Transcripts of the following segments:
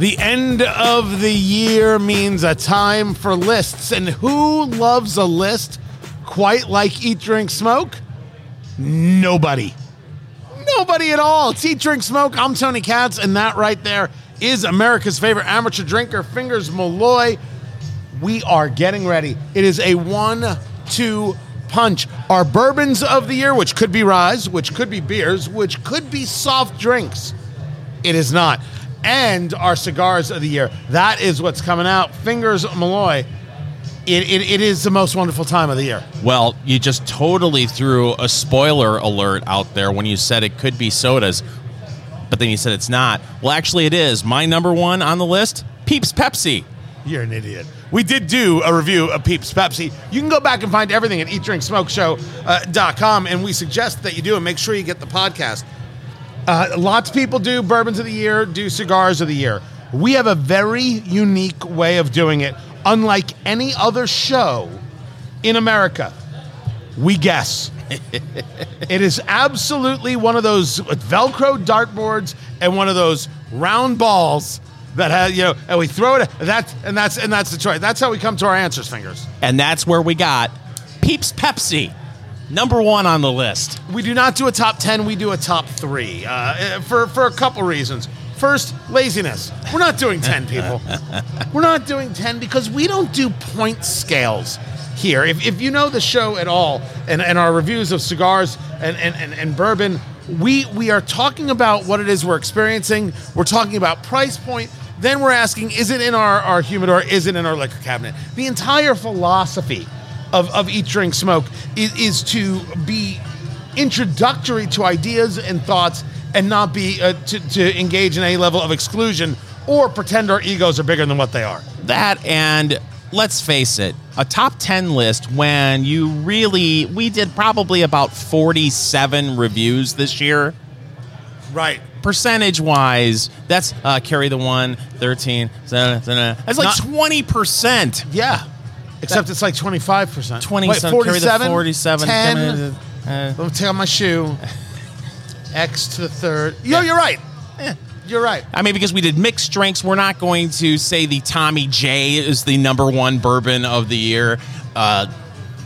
The end of the year means a time for lists. And who loves a list quite like Eat, Drink, Smoke? Nobody. Nobody at all. It's Eat, Drink, Smoke. I'm Tony Katz, and that right there is America's favorite amateur drinker, Fingers Malloy. We are getting ready. It is a one, two punch. Our bourbons of the year, which could be ryes, which could be beers, which could be soft drinks. It is not. And our cigars of the year. That is what's coming out. Fingers Malloy. It, it, it is the most wonderful time of the year. Well, you just totally threw a spoiler alert out there when you said it could be sodas, but then you said it's not. Well, actually, it is. My number one on the list Peeps Pepsi. You're an idiot. We did do a review of Peeps Pepsi. You can go back and find everything at eatdrinksmokeshow.com, uh, and we suggest that you do and make sure you get the podcast. Uh, lots of people do bourbons of the year, do cigars of the year. We have a very unique way of doing it, unlike any other show in America. We guess. it is absolutely one of those Velcro dartboards and one of those round balls that has you know, and we throw it. That's and that's and that's the choice. That's how we come to our answers, fingers. And that's where we got Peeps Pepsi, number one on the list. We do not do a top ten. We do a top three uh, for for a couple reasons. First, laziness. We're not doing ten people. We're not doing ten because we don't do point scales here. If, if you know the show at all and, and our reviews of cigars and, and, and, and bourbon, we we are talking about what it is we're experiencing. We're talking about price point. Then we're asking, is it in our, our humidor? Is it in our liquor cabinet? The entire philosophy of, of Eat, Drink, Smoke is, is to be introductory to ideas and thoughts and not be uh, to, to engage in any level of exclusion or pretend our egos are bigger than what they are. That and let's face it, a top 10 list when you really, we did probably about 47 reviews this year. Right. Percentage wise, that's uh, carry the one, 13, that's like Not- 20%. Yeah. Except it's like 25%. 20 Wait, some, carry the 47, 47. 10, uh, Let me take out my shoe. X to the third. Yo, you're right. You're right. I mean, because we did mixed drinks, we're not going to say the Tommy J is the number one bourbon of the year. Uh,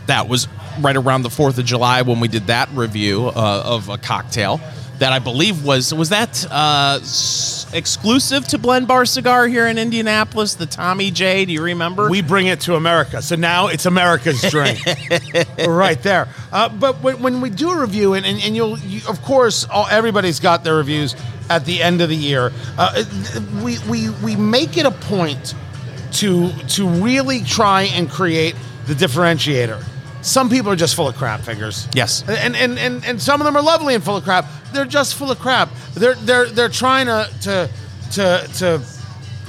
that was right around the Fourth of July when we did that review uh, of a cocktail that I believe was was that uh, s- exclusive to Blend Bar Cigar here in Indianapolis. The Tommy J. Do you remember? We bring it to America. So now it's America's drink. right there. Uh, but when, when we do a review, and, and, and you'll, you, of course, all, everybody's got their reviews at the end of the year. Uh, we, we, we make it a point to, to really try and create the differentiator. Some people are just full of crap fingers. Yes. And, and, and, and some of them are lovely and full of crap. They're just full of crap. They're, they're, they're trying to, to, to, to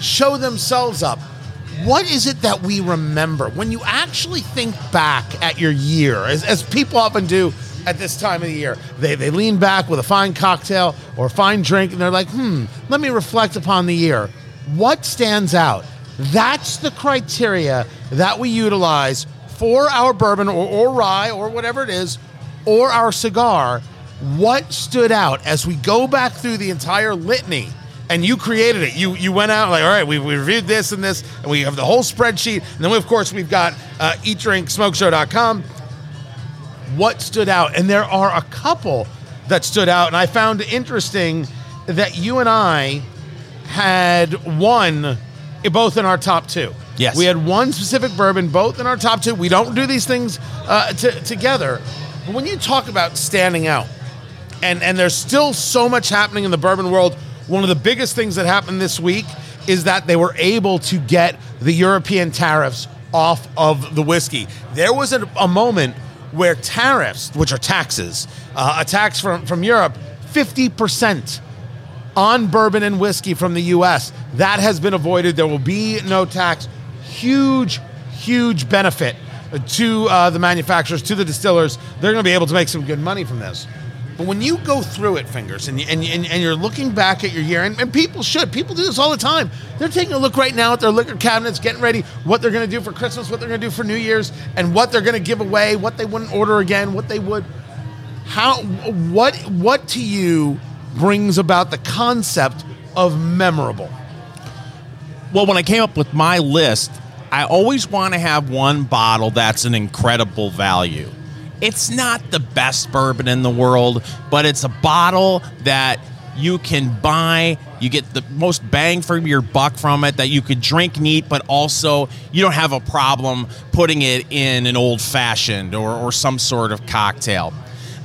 show themselves up. What is it that we remember when you actually think back at your year, as, as people often do at this time of the year? They, they lean back with a fine cocktail or a fine drink and they're like, hmm, let me reflect upon the year. What stands out? That's the criteria that we utilize for our bourbon or, or rye or whatever it is, or our cigar. What stood out as we go back through the entire litany? And you created it. You you went out like, all right, we, we reviewed this and this, and we have the whole spreadsheet. And then, we, of course, we've got uh, eatdrinksmokeshow.com. What stood out? And there are a couple that stood out. And I found interesting that you and I had one both in our top two. Yes. We had one specific bourbon, both in our top two. We don't do these things uh, t- together. But when you talk about standing out, and, and there's still so much happening in the bourbon world, one of the biggest things that happened this week is that they were able to get the European tariffs off of the whiskey. There was a, a moment where tariffs, which are taxes, uh, a tax from, from Europe, 50% on bourbon and whiskey from the US. That has been avoided. There will be no tax. Huge, huge benefit to uh, the manufacturers, to the distillers. They're going to be able to make some good money from this. But when you go through it, fingers, and, and, and, and you're looking back at your year, and, and people should, people do this all the time. They're taking a look right now at their liquor cabinets, getting ready what they're going to do for Christmas, what they're going to do for New Year's, and what they're going to give away, what they wouldn't order again, what they would how what what to you brings about the concept of memorable Well, when I came up with my list, I always want to have one bottle that's an incredible value. It's not the best bourbon in the world, but it's a bottle that you can buy. You get the most bang for your buck from it that you could drink neat, but also you don't have a problem putting it in an old fashioned or, or some sort of cocktail.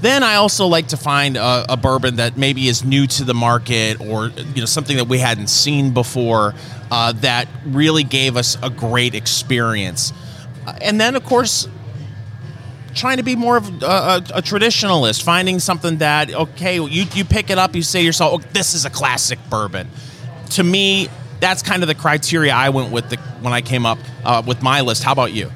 Then I also like to find a, a, bourbon that maybe is new to the market or you know something that we hadn't seen before uh, that really gave us a great experience. Uh, and then of course trying to be more of a, a, a, traditionalist, finding something that okay, you you pick it up, you say to yourself, oh, "This is a classic bourbon." To me, that's kind of the criteria I went with the, when I came up uh, with my list. How about you?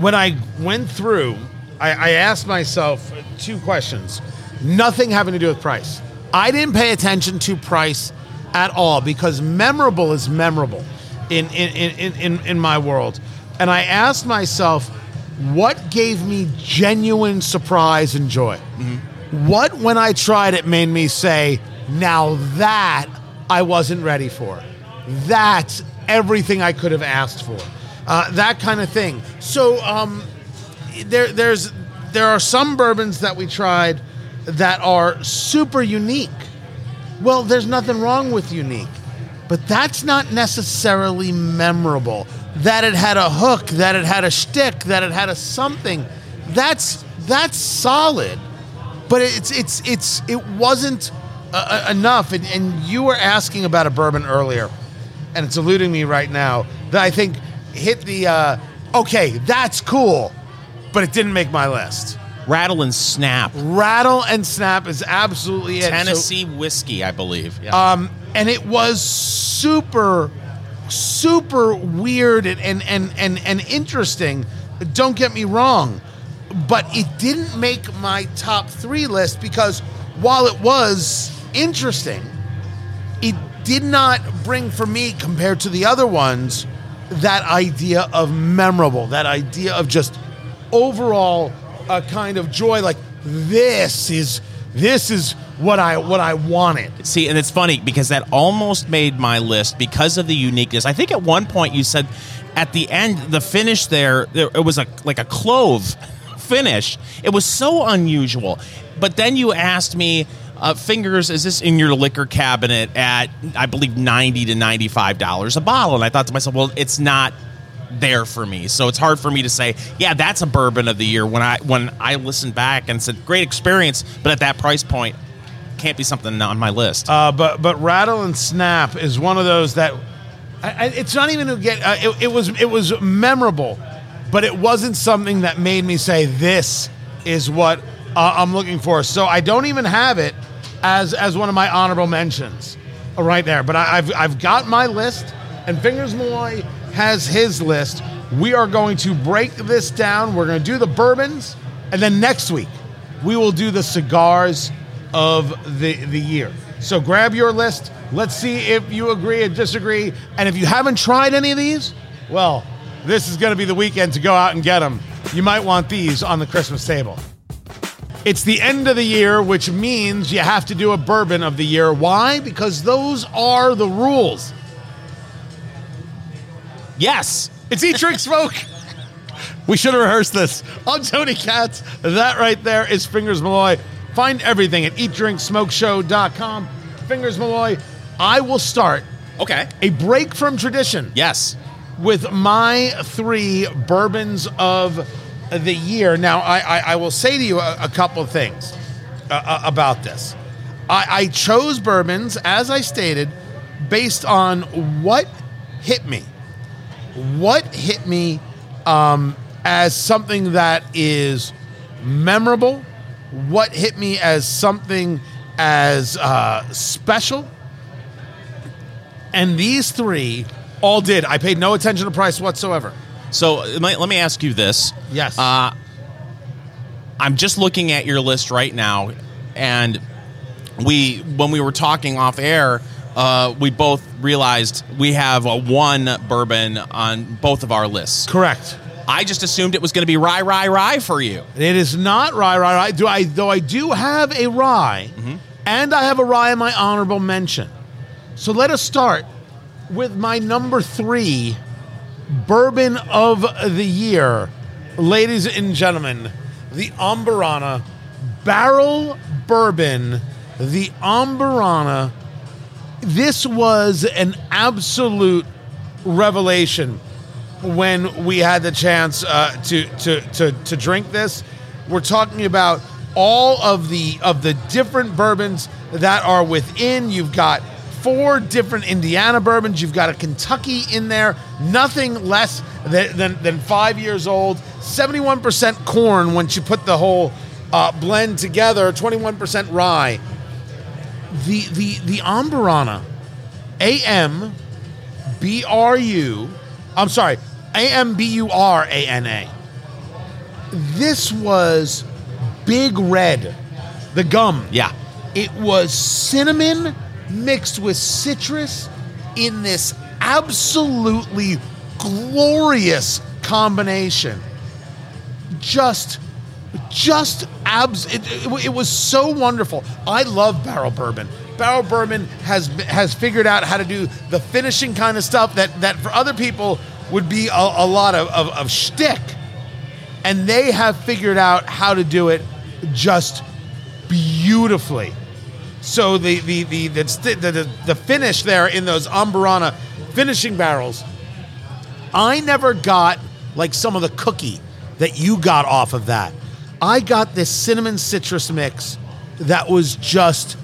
When I went through I, I asked myself two questions. Nothing having to do with price. I didn't pay attention to price at all because memorable is memorable in in, in, in, in my world. And I asked myself, what gave me genuine surprise and joy? Mm-hmm. What, when I tried it, made me say, now that I wasn't ready for? That's everything I could have asked for. Uh, that kind of thing. So, um, there there's there are some bourbons that we tried that are super unique. Well, there's nothing wrong with unique, but that's not necessarily memorable. That it had a hook, that it had a shtick, that it had a something. That's that's solid, but it's it's it's it wasn't uh, uh enough. And, and you were asking about a bourbon earlier, and it's eluding me right now. That I think hit the uh, okay. That's cool but it didn't make my list. Rattle and Snap. Rattle and Snap is absolutely it. Tennessee so, whiskey, I believe. Yeah. Um, and it was super, super weird and, and, and, and, and interesting. Don't get me wrong, but it didn't make my top three list because while it was interesting, it did not bring for me compared to the other ones that idea of memorable, that idea of just overall a kind of joy like this is this is what I what I wanted. See, and it's funny because that almost made my list because of the uniqueness. I think at one point you said at the end the finish there, it was a like a clove finish. It was so unusual. But then you asked me uh, fingers is this in your liquor cabinet at i believe 90 to 95 dollars a bottle and i thought to myself well it's not there for me. So it's hard for me to say, yeah, that's a bourbon of the year when I when I listened back and said, great experience, but at that price point, can't be something on my list. Uh, but but rattle and snap is one of those that I, it's not even to get. Uh, it, it was it was memorable, but it wasn't something that made me say this is what uh, I'm looking for. So I don't even have it as as one of my honorable mentions right there. But I, have I've got my list, and Fingers Malloy has his list. We are going to break this down. We're going to do the bourbons, and then next week we will do the cigars of the the year. So grab your list. Let's see if you agree or disagree. And if you haven't tried any of these, well, this is going to be the weekend to go out and get them. You might want these on the Christmas table. It's the end of the year, which means you have to do a bourbon of the year. Why? Because those are the rules. Yes. It's Eat, Drink, Smoke. we should have rehearsed this. I'm Tony Katz. That right there is Fingers Malloy. Find everything at eatdrinksmokeshow.com. Fingers Malloy. I will start. Okay. A break from tradition. Yes. With my three bourbons of the year. Now, I, I, I will say to you a, a couple of things uh, uh about this. I, I chose bourbons, as I stated, based on what hit me what hit me um, as something that is memorable? What hit me as something as uh, special? And these three all did. I paid no attention to price whatsoever. So let me ask you this. Yes. Uh, I'm just looking at your list right now, and we when we were talking off air, uh, we both realized we have a one bourbon on both of our lists. Correct. I just assumed it was going to be rye, rye, rye for you. It is not rye, rye, rye. Do I? Though I do have a rye, mm-hmm. and I have a rye in my honorable mention. So let us start with my number three bourbon of the year, ladies and gentlemen, the Amburana Barrel Bourbon. The Amburana. This was an absolute revelation when we had the chance uh, to, to to to drink this. We're talking about all of the of the different bourbons that are within. You've got four different Indiana bourbons. You've got a Kentucky in there. Nothing less than than, than five years old. Seventy one percent corn once you put the whole uh, blend together. Twenty one percent rye. The the the Amburana, A M B R U. I'm sorry, A M B U R A N A. This was Big Red, the gum. Yeah. It was cinnamon mixed with citrus in this absolutely glorious combination. Just, just abs. It, it, it was so wonderful. I love barrel bourbon. Barrel bourbon has has figured out how to do the finishing kind of stuff that that for other people would be a, a lot of, of, of shtick and they have figured out how to do it just beautifully. So the the the the, the, the, finish there in those Amburana finishing barrels, I never got like some of the cookie that you got off of that. I got this cinnamon citrus mix that was just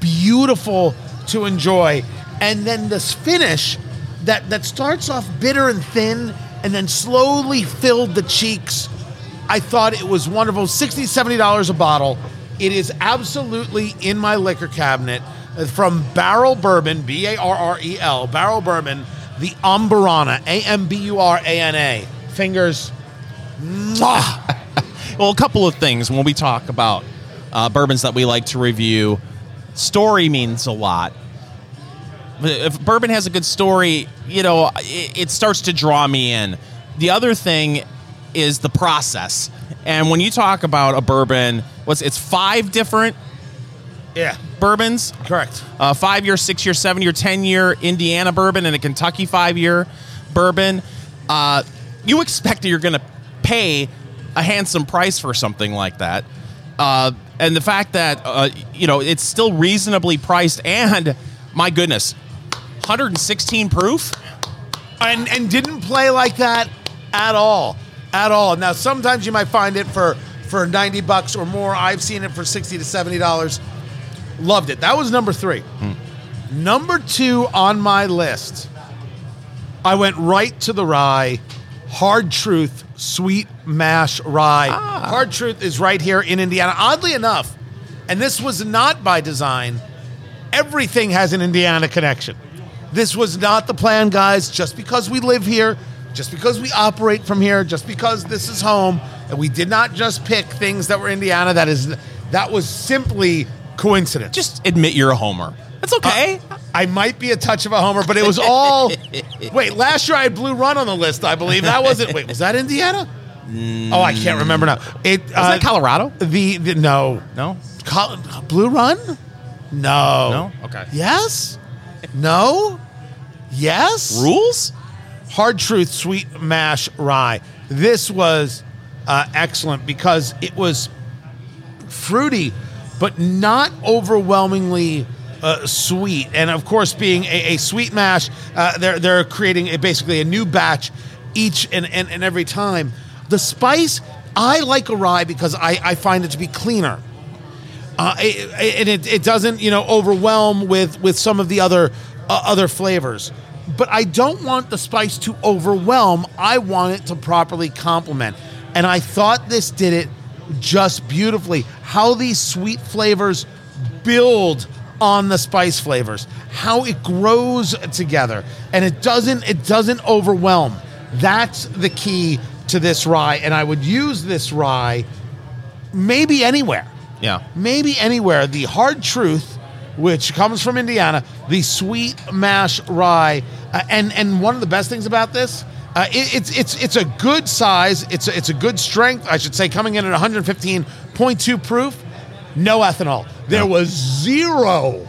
beautiful to enjoy, and then this finish that that starts off bitter and thin and then slowly filled the cheeks I thought it was wonderful. $60, $70 a bottle. It is absolutely in my liquor cabinet from Barrel Bourbon, B A R R E L, Barrel Bourbon, the Amburana, A M B U R A N A. Fingers. Mwah. Well, a couple of things when we talk about uh, bourbons that we like to review. Story means a lot. If bourbon has a good story, you know, it, it starts to draw me in. The other thing is the process. And when you talk about a bourbon, what's it's five different Yeah, bourbons, correct. uh, five year, six year, seven year, ten year Indiana bourbon, and a Kentucky five year bourbon. Uh, you expect that you're going to pay a handsome price for something like that, uh, and the fact that uh, you know it's still reasonably priced, and my goodness, 116 proof. and and didn't play like that at all at all. Now sometimes you might find it for for 90 bucks or more. I've seen it for 60 to 70 dollars. Loved it. That was number three. Number two on my list i went right to the rye. Hard truth sweet mash rye ah. hard truth is right here in indiana oddly enough and this was not by design everything has an Indiana connection. This was not the plan, guys. Just because we live here, just because we operate from here, just because this is home, and we did not just pick things that were Indiana. That is, that was simply coincidence. Just admit you're a homer. That's okay. Uh, I might be a touch of a homer, but it was all. wait, last year I had Blue Run on the list. I believe that wasn't. Wait, was that Indiana? Oh, I can't remember now. It was that Colorado? The, the no, no. Col- Blue Run. No. No? Okay. Yes. No. Yes. Rules? Hard Truth Sweet Mash Rye. This was uh, excellent because it was fruity, but not overwhelmingly uh, sweet. And of course, being a, a sweet mash, uh, they're they're creating a, basically a new batch each and, and, and every time. The spice, I like a rye because I, I find it to be cleaner. Uh, and it, it doesn't you know overwhelm with with some of the other uh, other flavors but i don't want the spice to overwhelm i want it to properly complement and i thought this did it just beautifully how these sweet flavors build on the spice flavors how it grows together and it doesn't it doesn't overwhelm that's the key to this rye and i would use this rye maybe anywhere Yeah. maybe anywhere. The hard truth, which comes from Indiana, the sweet mash rye, uh, and and one of the best things about this, uh, it, it's it's it's a good size. It's a, it's a good strength, I should say, coming in at 115.2 proof. No ethanol. There was zero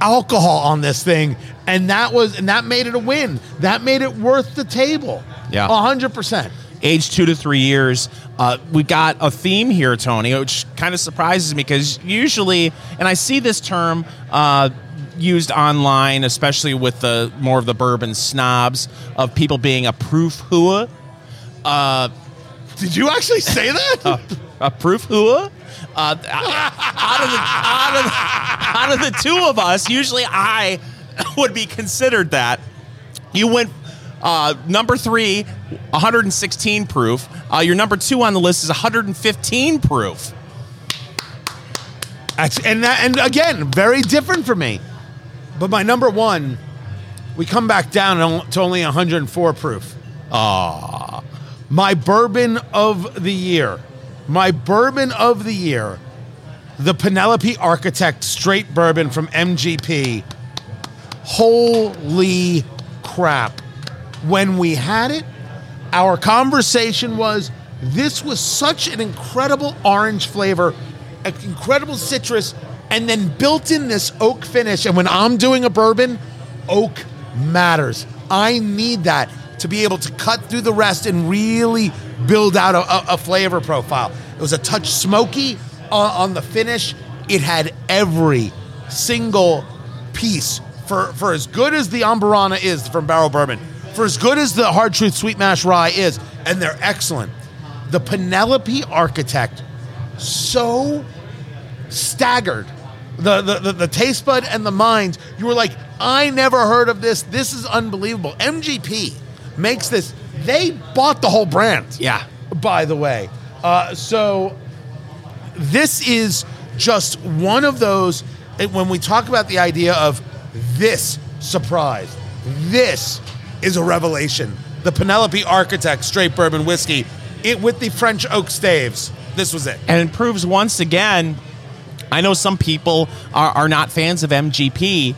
alcohol on this thing, and that was and that made it a win. That made it worth the table. Yeah. hundred percent. age two to three years. Uh, we got a theme here, Tony, which kind of surprises me because usually, and I see this term uh, used online, especially with the more of the bourbon snobs of people being a proof hua. Did you actually say that? A proof hua. Uh, out of the out of the, out of the two of us, usually I would be considered that. You went uh, number three, 116 proof. Uh, your number two on the list is 115 proof. That's- and that, and again, very different for me. But my number one, we come back down to only 104 proof. Ah, my bourbon of the year, my bourbon of the year, the Penelope Architect Straight Bourbon from MGP. Holy crap! When we had it, our conversation was this was such an incredible orange flavor, incredible citrus, and then built in this oak finish. And when I'm doing a bourbon, oak matters. I need that to be able to cut through the rest and really build out a, a- flavor profile. It was a touch smoky on, on the finish. It had every single piece for, for as good as the Amburana is from Barrel Bourbon, for as good as the Hard Truth Sweet Mash Rye is, and they're excellent. The Penelope Architect, so staggered. The, the, the, the taste bud and the mind, you were like, I never heard of this. This is unbelievable. MGP makes this. They bought the whole brand. Yeah. By the way. Uh, so this is just one of those when we talk about the idea of this surprise, this is a revelation. The Penelope Architect Straight Bourbon Whiskey, it with the French oak staves. This was it. And it proves once again, I know some people are, are not fans of MGP.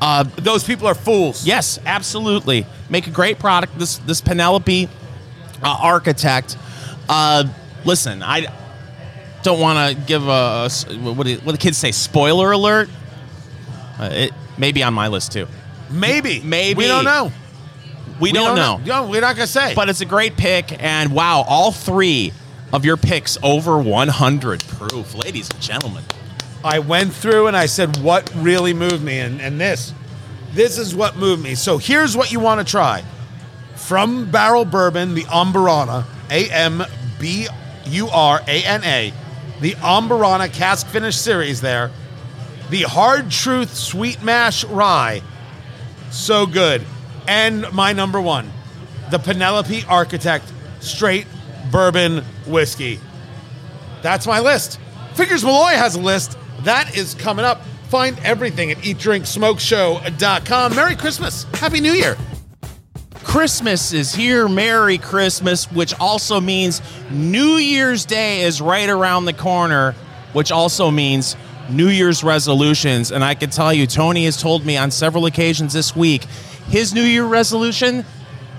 Uh, Those people are fools. Yes, absolutely. Make a great product. This this Penelope uh, architect. Uh, listen, I don't want to give a, what do, what do kids say? Spoiler alert. Uh, it may be on my list too. Maybe. Maybe. We don't know. We, don't, know. No, we're not gonna say. but it's a great pick. And wow, all three of your picks over 100 proof, ladies and gentlemen. I went through and I said what really moved me, and, and this, this is what moved me. So here's what you want to try. From Barrel Bourbon, the Amburana, A M B U R A N A, the Amburana Cask Finish Series there, the Hard Truth Sweet Mash Rye, so good. And my number one, the Penelope Architect Straight Bourbon Whiskey. That's my list. Fingers Malloy has a list. That is coming up. Find everything at eatdrinksmokeshow.com. Merry Christmas. Happy New Year. Christmas is here. Merry Christmas, which also means New Year's Day is right around the corner, which also means New Year's resolutions. And I can tell you, Tony has told me on several occasions this week his New Year resolution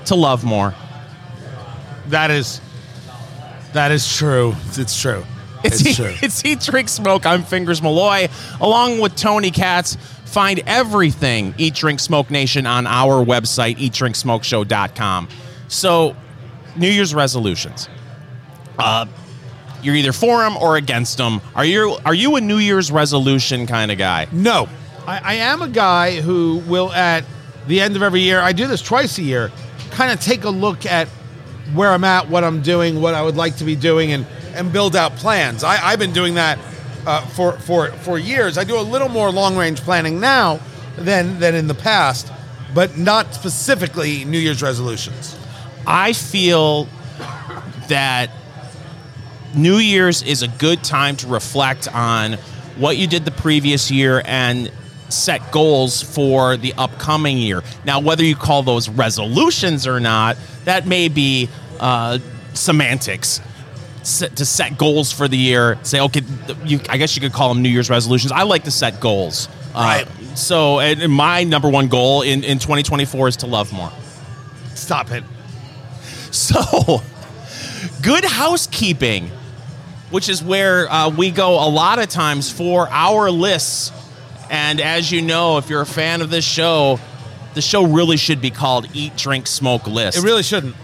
to love more. That is that is true. It's true. It's, It's Eat- it's Eat Drink Smoke. I'm Fingers Malloy, along with Tony Katz. Find everything Eat Drink Smoke Nation on our website, eatdrinksmokeshow.com. So, New Year's resolutions. Uh, you're either for them or against them. Are you are you a New Year's resolution kind of guy? No. I, I am a guy who will at the end of every year, I do this twice a year, kind of take a look at where I'm at, what I'm doing, what I would like to be doing, and and build out plans. I, I've been doing that uh, for for for years. I do a little more long range planning now than than in the past, but not specifically New Year's resolutions. I feel that New Year's is a good time to reflect on what you did the previous year and set goals for the upcoming year. Now, whether you call those resolutions or not, that may be uh, semantics. Set, to set goals for the year, say, okay, you, I guess you could call them New Year's resolutions. I like to set goals. Uh, Right. so, and, and my number one goal in, in 2024 is to love more. Stop it. So, good housekeeping, which is where uh, we go a lot of times for our lists And as you know, if you're a fan of this show, the show really should be called Eat, Drink, Smoke List. It really shouldn't.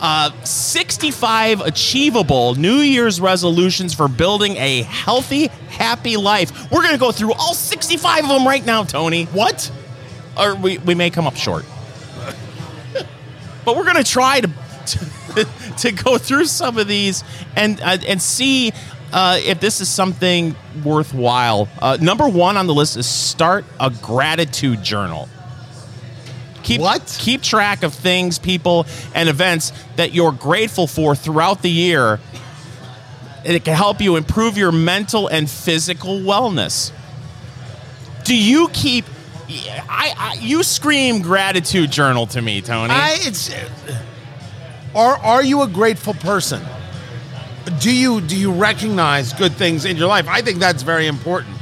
Uh, 65 achievable New Year's resolutions for building a healthy, happy life. We're going to go through all 65 of them right now, Tony. What? Or we, we may come up short. but we're going to try to, to go through some of these and uh, and see uh, if this is something worthwhile. Uh, number one on the list is start a gratitude journal. Keep, What? Keep track of things, people, and events that you're grateful for throughout the year. And it can help you improve your mental and physical wellness. Do you keep? I, I you scream gratitude journal to me, Tony. I it's are are you a grateful person? Do you do you recognize good things in your life? I think that's very important.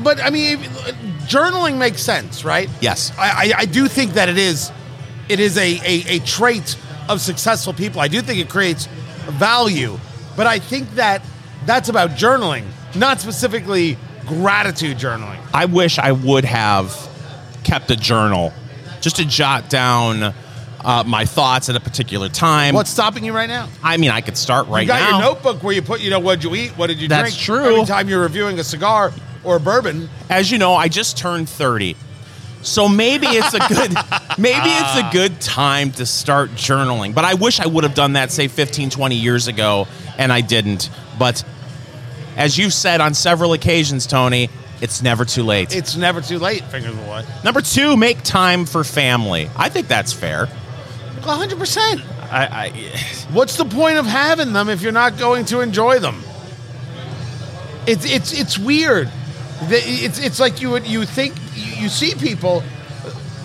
But I mean, journaling makes sense, right? Yes. I, I, I do think that it is it is a, a, a trait of successful people. I do think it creates value, but I think that that's about journaling, not specifically gratitude journaling. I wish I would have kept a journal just to jot down uh, my thoughts at a particular time. What's stopping you right now? I mean, I could start right now. you got now. your notebook where you put, you know, what did you eat, what did you That's drink. true. Every time you're reviewing a cigar or bourbon, As you know, I just turned 30. So maybe it's a good maybe it's a ah. good time to start journaling. But I wish I would have done that say 15 20 years ago and I didn't. But as you've said on several occasions, Tony, it's never too late. it's never too late. Fingers away. Number 2, make time for family. I think that's fair. 100. percent I, I What's the point of having them if you're not going to enjoy them? It's it's it's weird. It's it's like you would you think you you see people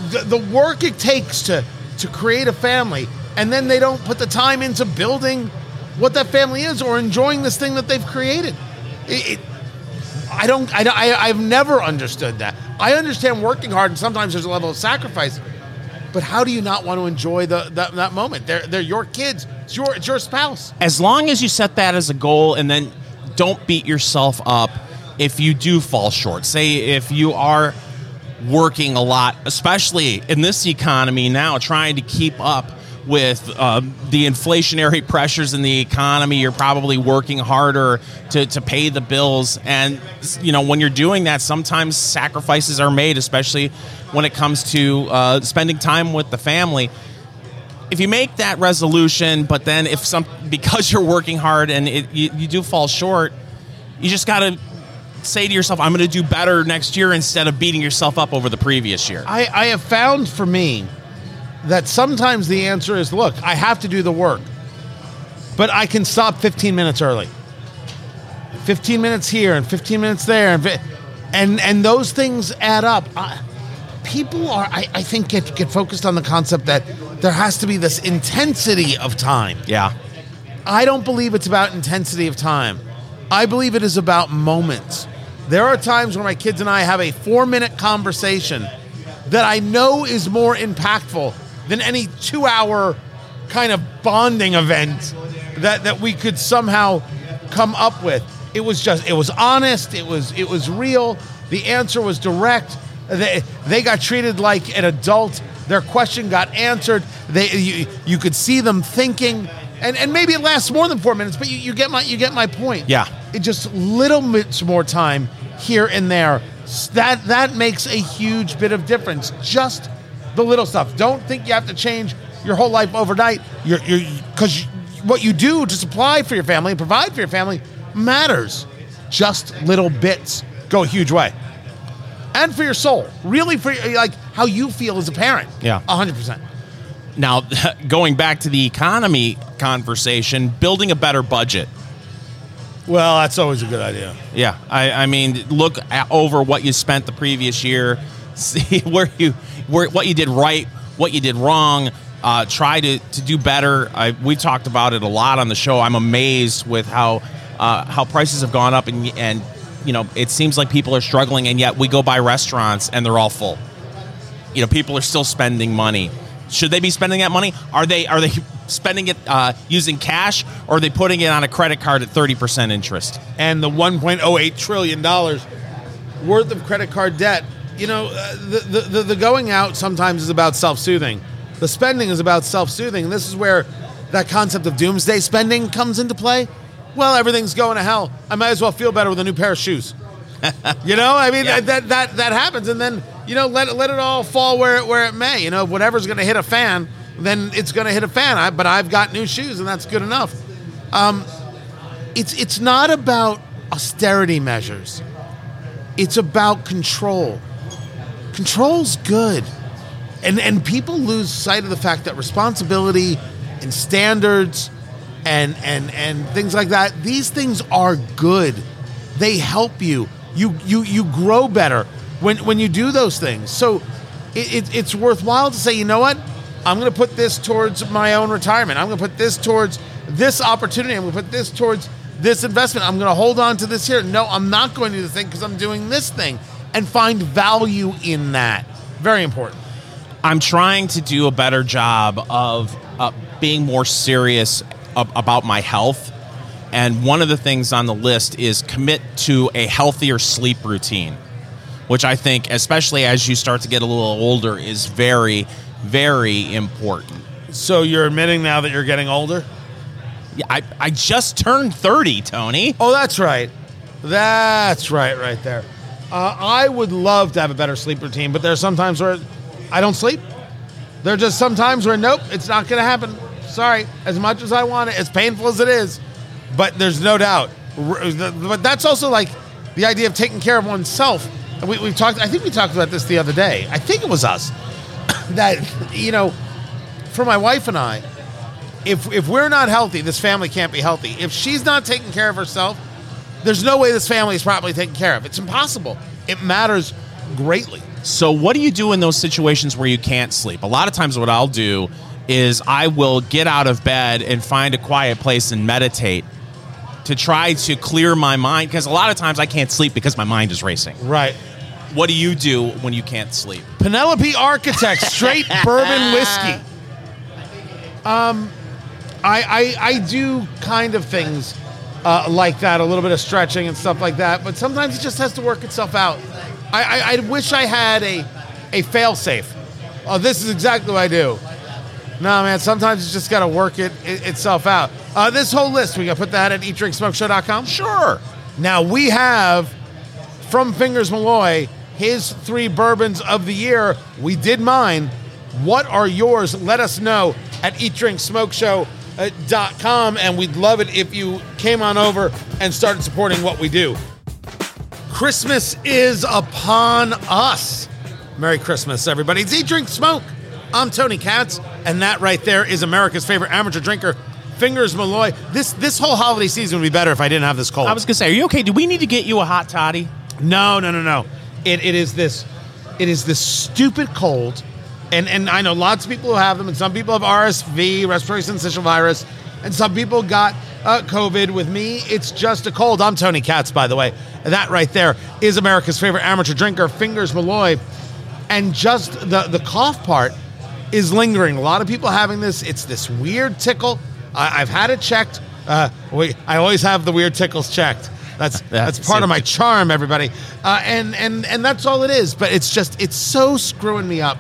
the, the work it takes to to create a family and then they don't put the time into building what that family is or enjoying this thing that they've created. It, it, I don't, I, I, I've never understood that. I understand working hard and sometimes there's a level of sacrifice. But how do you not want to enjoy the that, that moment? They're they're your kids. It's your it's your spouse. as long as you set that as a goal and then don't beat yourself up if you do fall short. Say if you are working a lot, especially in this economy now, trying to keep up with um, the inflationary pressures in the economy, you're probably working harder to, to pay the bills. And, you know, when you're doing that, sometimes sacrifices are made, especially when it comes to uh, spending time with the family if you make that resolution, but then if some because you're working hard and it, you, you do fall short, you just got to say to yourself, "I'm going to do better next year," instead of beating yourself up over the previous year. I, I have found for me that sometimes the answer is look, I have to do the work, but I can stop 15 minutes early. 15 minutes here and 15 minutes there. And, and, and those things add up. I, people are, I, I think, get, get focused on the concept that there has to be this intensity of time. Yeah, I don't believe it's about intensity of time. I believe it is about moments. There are times when my kids and I have a four minute conversation that I know is more impactful than any two hour kind of bonding event that, that we could somehow come up with. It was just, it was honest, it was, it was real, the answer was direct. They, they got treated like an adult. Their question got answered. They, you, you could see them thinking, and, and maybe it lasts more than four minutes, but you, you get my you get my point. Yeah. it just little bits more time here and there. That that makes a huge bit of difference. Just the little stuff. Don't think you have to change your whole life overnight. You're you're because what you do to supply for your family and provide for your family matters. Just little bits go a huge way and for your soul. Really, for like how you feel as a parent. Yeah. hundred percent. Now, going back to the economy conversation, building a better budget. Well, that's always a good idea. Yeah, I, I mean, look at, over what you spent the previous year, see where you where what you did right, what you did wrong. Uh, try to, to do better. I, we've talked about it a lot on the show. I'm amazed with how uh, how prices have gone up, and and you know it seems like people are struggling, and yet we go by restaurants and they're all full. You know, people are still spending money. Should they be spending that money? Are they are they spending it uh, using cash, or are they putting it on a credit card at thirty percent interest? And the 1.08 trillion dollars worth of credit card debt, you know, uh, the, the, the, going out sometimes is about self soothing. The spending is about self soothing. And this is where that concept of doomsday spending comes into play. Well, everything's going to hell. I might as well feel better with a new pair of shoes. you know, I mean Yeah. that, that that happens, and then you know let it, let it all fall where it, where it may. You know, whatever's going to hit a fan, then it's going to hit a fan. I, but I've got new shoes, and that's good enough. Um, it's it's not about austerity measures. It's about control. Control's good, and and people lose sight of the fact that responsibility and standards and and and things like that. These things are good. They help you. You you you grow better when when you do those things. So it, it, it's worthwhile to say, you know what? I'm going to put this towards my own retirement. I'm going to put this towards this opportunity. I'm going to put this towards this investment. I'm going to hold on to this here. No, I'm not going to do the thing because I'm doing this thing and find value in that. Very important. I'm trying to do a better job of uh, being more serious ab- about my health. And one of the things on the list is commit to a healthier sleep routine, which I think, especially as you start to get a little older, is very, very important. So you're admitting now that you're getting older? Yeah, I, I just turned 30, Tony. Oh, that's right. That's right, right there. Uh, I would love to have a better sleep routine, but there's sometimes where I don't sleep. There are just some times where nope, it's not going to happen. Sorry, as much as I want it, as painful as it is, but there's no doubt. But that's also like the idea of taking care of oneself. We, we've talked. I think we talked about this the other day. I think it was us that you know, for my wife and I, if if we're not healthy, this family can't be healthy. If she's not taking care of herself, there's no way this family is properly taken care of. It's impossible. It matters greatly. So, what do you do in those situations where you can't sleep? A lot of times, what I'll do is I will get out of bed and find a quiet place and meditate to try to clear my mind because a lot of times I can't sleep because my mind is racing. Right. What do you do when you can't sleep? Penelope Architect straight bourbon whiskey. Um, I, I I do kind of things uh, like that, a little bit of stretching and stuff like that, but sometimes it just has to work itself out. I, I, I wish I had a a fail safe. Oh, this is exactly what I do. No, man. Sometimes it's just got to work it, it itself out. Uh, this whole list, we got to put that at eatdrinksmokeshow.com. Sure. Now we have from Fingers Malloy his three bourbons of the year. We did mine. What are yours? Let us know at eatdrinksmokeshow.com and we'd love it if you came on over and started supporting what we do. Christmas is upon us. Merry Christmas, everybody. It's Eat, Drink, Smoke. I'm Tony Katz, and that right there is America's favorite amateur drinker, Fingers Malloy. This this whole holiday season would be better if I didn't have this cold. I was going to say, are you okay? Do we need to get you a hot toddy? No, no, no, no. It, it is this. It is this stupid cold, and and I know lots of people who have them, and some people have RSV, respiratory syncytial virus, and some people got uh, COVID. With me, it's just a cold. I'm Tony Katz, by the way. That right there is America's favorite amateur drinker, Fingers Malloy, and just the the cough part is lingering. A lot of people having this. It's this weird tickle. I, I've had it checked. Uh, we, I always have the weird tickles checked. That's that's part of my charm, everybody. Uh, and and and that's all it is. But it's just it's so screwing me up,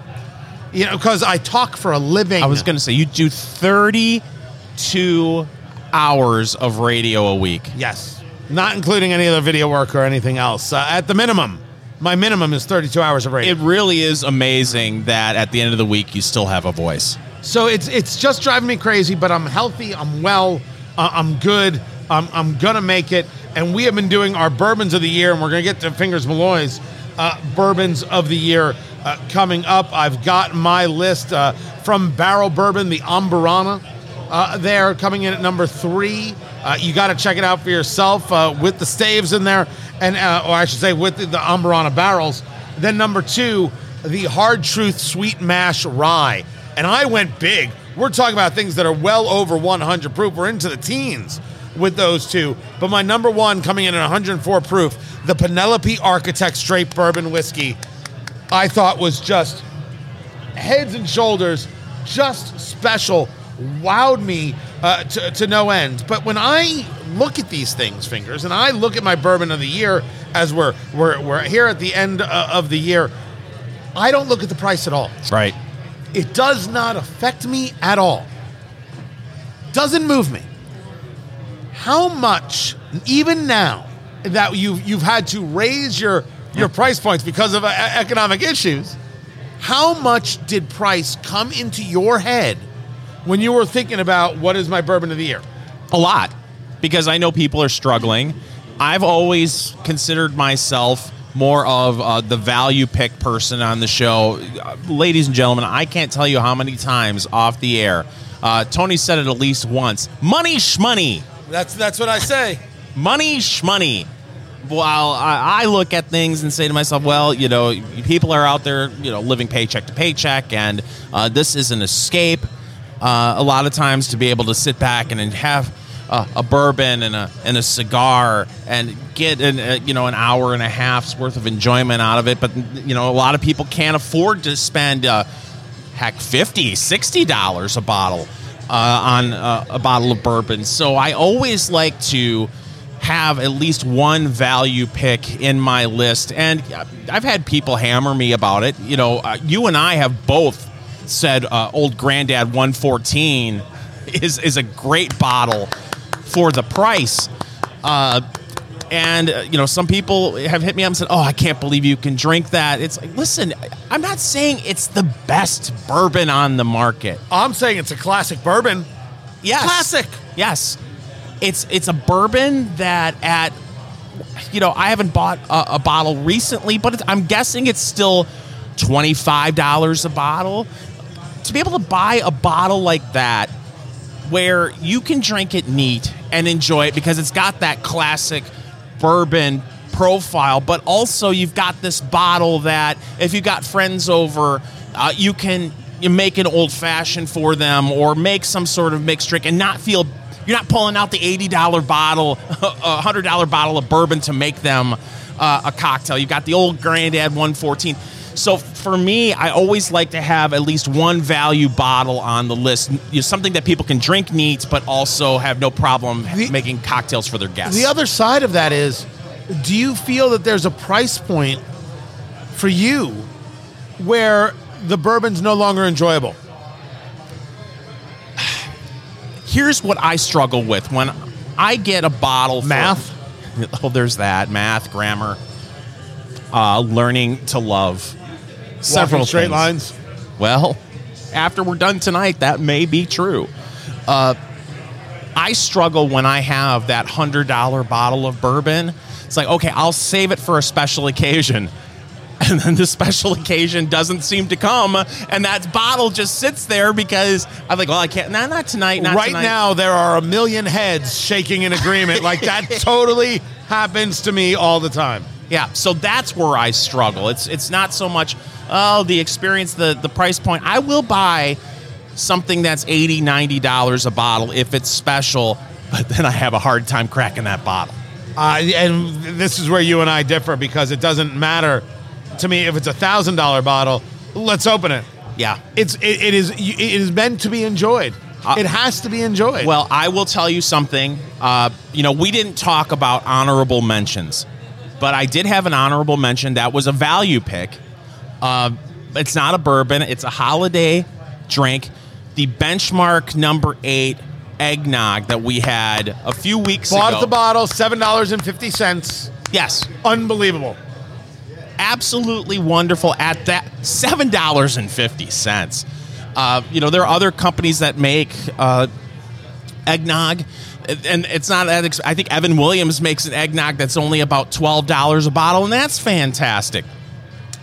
you know, because I talk for a living. I was going to say, you do 32 hours of radio a week. yes, not including any other video work or anything else. Uh, at the minimum, my minimum is 32 hours of radio. It really is amazing that at the end of the week, you still have a voice. So it's it's just driving me crazy, but I'm healthy, I'm well, uh, I'm good, I'm, I'm gonna make it. And we have been doing our bourbons of the year, and we're gonna get to Fingers Malloy's uh, bourbons of the year uh, coming up. I've got my list uh, from Barrel Bourbon, the Amburana. Uh, there coming in at number three. Uh, you got to check it out for yourself with the staves in there, and or I should say with the, the Amburana barrels. Then number two, the Hard Truth Sweet Mash Rye. And I went big. We're talking about things that are well over 100 proof. We're into the teens with those two. But my number one coming in at 104 proof, the Penelope Architect Straight Bourbon Whiskey, I thought was just heads and shoulders, just special, wowed me uh, to, to no end. But when I look at these things, fingers, and I look at my bourbon of the year as we're we're we're here at the end uh, of the year. I don't look at the price at all. Right. It does not affect me at all. Doesn't move me. How much, even now, that you've you've had to raise your your price points because of uh, economic issues? How much did price come into your head when you were thinking about what is my bourbon of the year? A lot, because I know people are struggling. I've always considered myself more of uh, the value pick person on the show. Uh, ladies and gentlemen, I can't tell you how many times off the air. Uh, Tony said it at least once. Money shmoney. That's that's what I say. Money shmoney. While I, I look at things and say to myself, well, you know, people are out there, you know, living paycheck to paycheck, and uh, this is an escape. Uh, a lot of times to be able to sit back and, and have uh, a bourbon and a and a cigar and get an, uh, you know an hour and a half's worth of enjoyment out of it. But you know, a lot of people can't afford to spend uh, heck 50 60 dollars a bottle uh, on uh, a bottle of bourbon. So I always like to have at least one value pick in my list, and I've had people hammer me about it. You know, uh, you and I have both said uh, Old Granddad 114 is is a great bottle for the price. Uh, and uh, you know, some people have hit me up and said, "Oh, I can't believe you can drink that." It's like, listen, I'm not saying it's the best bourbon on the market. I'm saying it's a classic bourbon. Yes, Classic. Yes, it's it's a bourbon that at you know I haven't bought a, a bottle recently, but it's, I'm guessing it's still twenty five dollars a bottle. To be able to buy a bottle like that, where you can drink it neat and enjoy it because it's got that classic bourbon profile, but also you've got this bottle that if you've got friends over, uh, you can make an old fashioned for them or make some sort of mixed drink and not feel you're not pulling out the eighty dollar bottle, a hundred dollar bottle of bourbon to make them uh, a cocktail. You've got the old Granddad 114. So for me, I always like to have at least one value bottle on the list, you know, something that people can drink neat, but also have no problem The- making cocktails for their guests. The other side of that is, do you feel that there's a price point for you where the bourbon's no longer enjoyable? Here's what I struggle with when I get a bottle. for- Math? oh, there's that math, grammar, uh, learning to love. Several straight things. lines. Well, after we're done tonight, that may be true. Uh, I struggle when I have that hundred dollar bottle of bourbon. It's like, okay, I'll save it for a special occasion. And then the special occasion doesn't seem to come, and that bottle just sits there because I'm like, well, I can't. Nah, not tonight. Not right tonight. now, there are a million heads shaking in agreement. like that totally happens to me all the time. Yeah, so that's where I struggle. It's it's not so much oh the experience, the the price point. I will buy something that's 80 90 dollars a bottle if it's special, but then I have a hard time cracking that bottle. Uh, and this is where you and I differ because it doesn't matter to me if it's a thousand dollar bottle. Let's open it. Yeah. It's it, it is it is meant to be enjoyed. Uh, it has to be enjoyed. Well, I will tell you something. Uh, you know, we didn't talk about honorable mentions, but I did have an honorable mention that was a value pick. Uh, it's not a bourbon; it's a holiday drink. The benchmark number eight eggnog that we had a few weeks bought ago. at the bottle, seven dollars and fifty cents. yes, Unbelievable. absolutely wonderful at that seven dollars and fifty cents. Uh, you know, there are other companies that make uh, eggnog, and it's not that. Ex- I think Evan Williams makes an eggnog that's only about twelve dollars a bottle, and that's fantastic.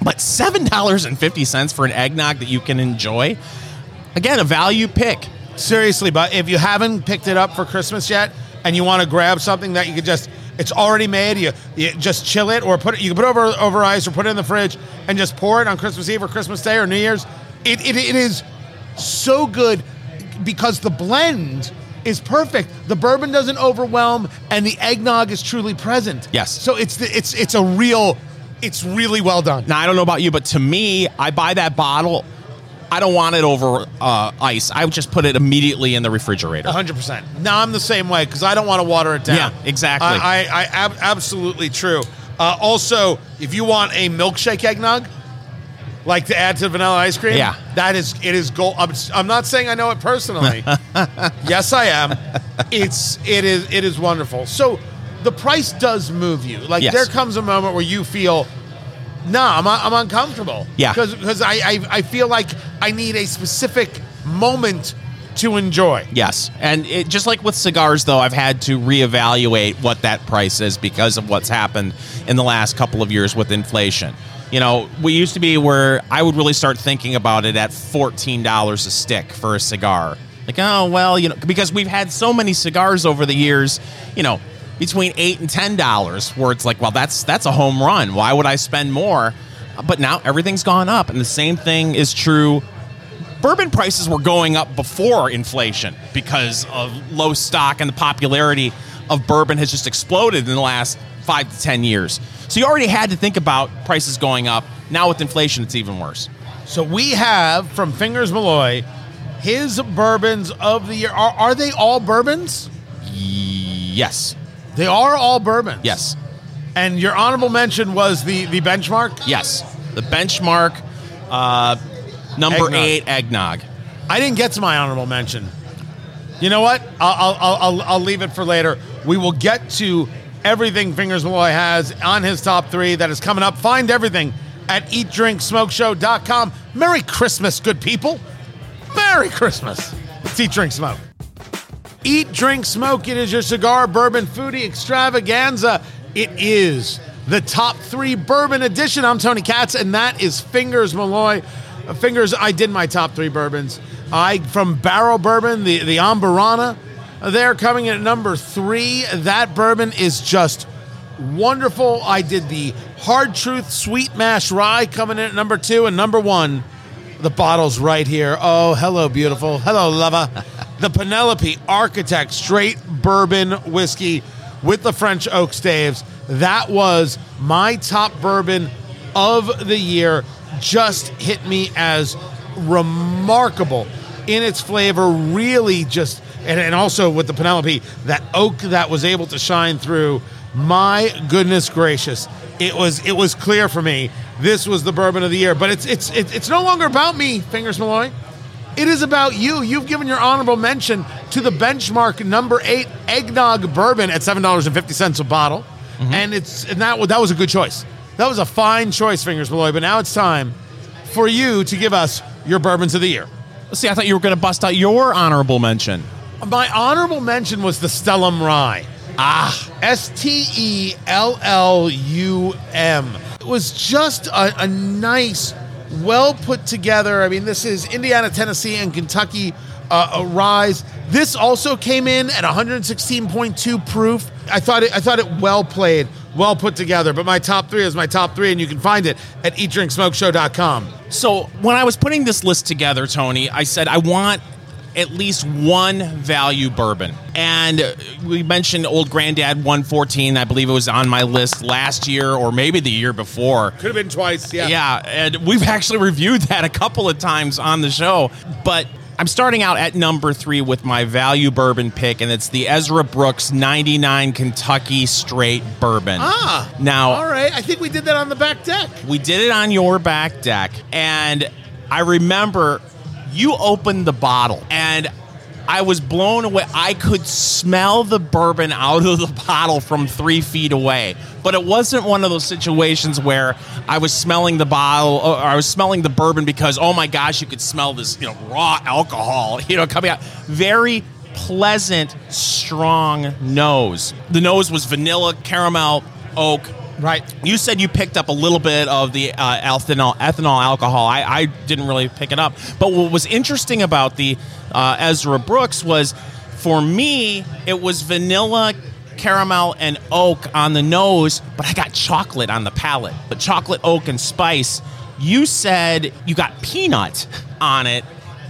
But seven dollars and fifty cents for an eggnog that you can enjoy, again, a value pick. Seriously, but if you haven't picked it up for Christmas yet, and you want to grab something that you could just it's already made, you, you just chill it or put it you can put it over over ice or put it in the fridge and just pour it on Christmas Eve or Christmas Day or New Year's. It it, it is so good because the blend is perfect. The bourbon doesn't overwhelm and the eggnog is truly present. Yes. So it's the, it's it's a real it's really well done. Now I don't know about you, but to me, I buy that bottle. I don't want it over uh, ice. I would just put it immediately in the refrigerator. hundred percent. Now I'm the same way because I don't want to water it down. Yeah, exactly. I, I, I ab- absolutely true. Uh, also, if you want a milkshake eggnog, like to add to vanilla ice cream, Yeah. that is it is gold. I'm, I'm not saying I know it personally. yes, I am. It's it is it is wonderful. So the price does move you. Like Yes. there comes a moment where you feel, nah, I'm I'm uncomfortable. Yeah. because because I, I I feel like I need a specific moment to enjoy. Yes, and it, just like with cigars, though, I've had to reevaluate what that price is because of what's happened in the last couple of years with inflation. You know, we used to be where I would really start thinking about it at fourteen dollars a stick for a cigar. Like, oh well, you know, because we've had so many cigars over the years. You know, between eight and ten dollars, where it's like, well, that's that's a home run. Why would I spend more? But now everything's gone up, and the same thing is true bourbon prices were going up before inflation because of low stock and the popularity of bourbon has just exploded in the last five to ten years. So you already had to think about prices going up. Now with inflation, it's even worse. So we have from Fingers Malloy his bourbons of the year. Are, are they all bourbons? Yes, They are all bourbons. yes, And your honorable mention was the the benchmark. yes. The benchmark, uh, number Eggnog. eight eggnog. I didn't get to my honorable mention. You know what? I'll, I'll, I'll, I'll leave it for later. We will get to everything Fingers Malloy has on his top three that is coming up. Find everything at eatdrinksmokeshow.com. Merry Christmas, good people. Merry Christmas. It's Eat, Drink, Smoke. Eat, Drink, Smoke. It is your cigar, bourbon, foodie extravaganza. It is the top three bourbon edition. I'm Tony Katz, and that is Fingers Malloy. Uh, Fingers, I did my top three bourbons. I from Barrel Bourbon, the the Amburana. They're coming in at number three. That bourbon is just wonderful. I did the Hard Truth Sweet Mash Rye coming in at number two, and number one. The bottle's right here. Oh, hello, beautiful. Hello, lover. the Penelope Architect Straight Bourbon Whiskey with the French oak staves. That was my top bourbon of the year. Just hit me as remarkable in its flavor. Really, just and, and also with the Penelope, that oak that was able to shine through. My goodness gracious, it was it was clear for me this was the bourbon of the year. But it's it's it's, it's no longer about me, Fingers Malloy. It is about you. You've given your honorable mention to the benchmark number eight eggnog bourbon at seven dollars and fifty cents a bottle, and it's and that that was a good choice. That was a fine choice, Fingers Malloy. But now it's time for you to give us your bourbons of the year. Let's see, I thought you were going to bust out your honorable mention. My honorable mention was the Stellum Rye. Ah, S T E L L U M. It was just a, a nice, well put together. I mean, this is Indiana, Tennessee, and Kentucky uh, a rise. This also came in at 116.2 proof. I thought it. I thought it well played, well put together. But my top three is my top three, and you can find it at eatdrinksmokeshow.com. So when I was putting this list together, Tony, I said I want at least one value bourbon. And we mentioned Old Granddad 114. I believe it was on my list last year or maybe the year before. Could have been twice. Yeah. Yeah, and we've actually reviewed that a couple of times on the show. But I'm starting out at number three with my value bourbon pick, and it's the Ezra Brooks 99 Kentucky Straight Bourbon. Ah. now All right. I think we did that on the back deck. we did it on your back deck, and I remember you opened the bottle, and I was blown away. I could smell the bourbon out of the bottle from three feet away, but it wasn't one of those situations where I was smelling the bottle or I was smelling the bourbon because oh my gosh, you could smell this you know raw alcohol you know coming out. Very pleasant, strong nose. The nose was vanilla, caramel, oak, Right. you said you picked up a little bit of the uh, ethanol, ethanol alcohol. I, I didn't really pick it up. But what was interesting about the uh, Ezra Brooks was, for me, it was vanilla, caramel, and oak on the nose, but I got chocolate on the palate. But chocolate, oak, and spice. You said you got peanut on it,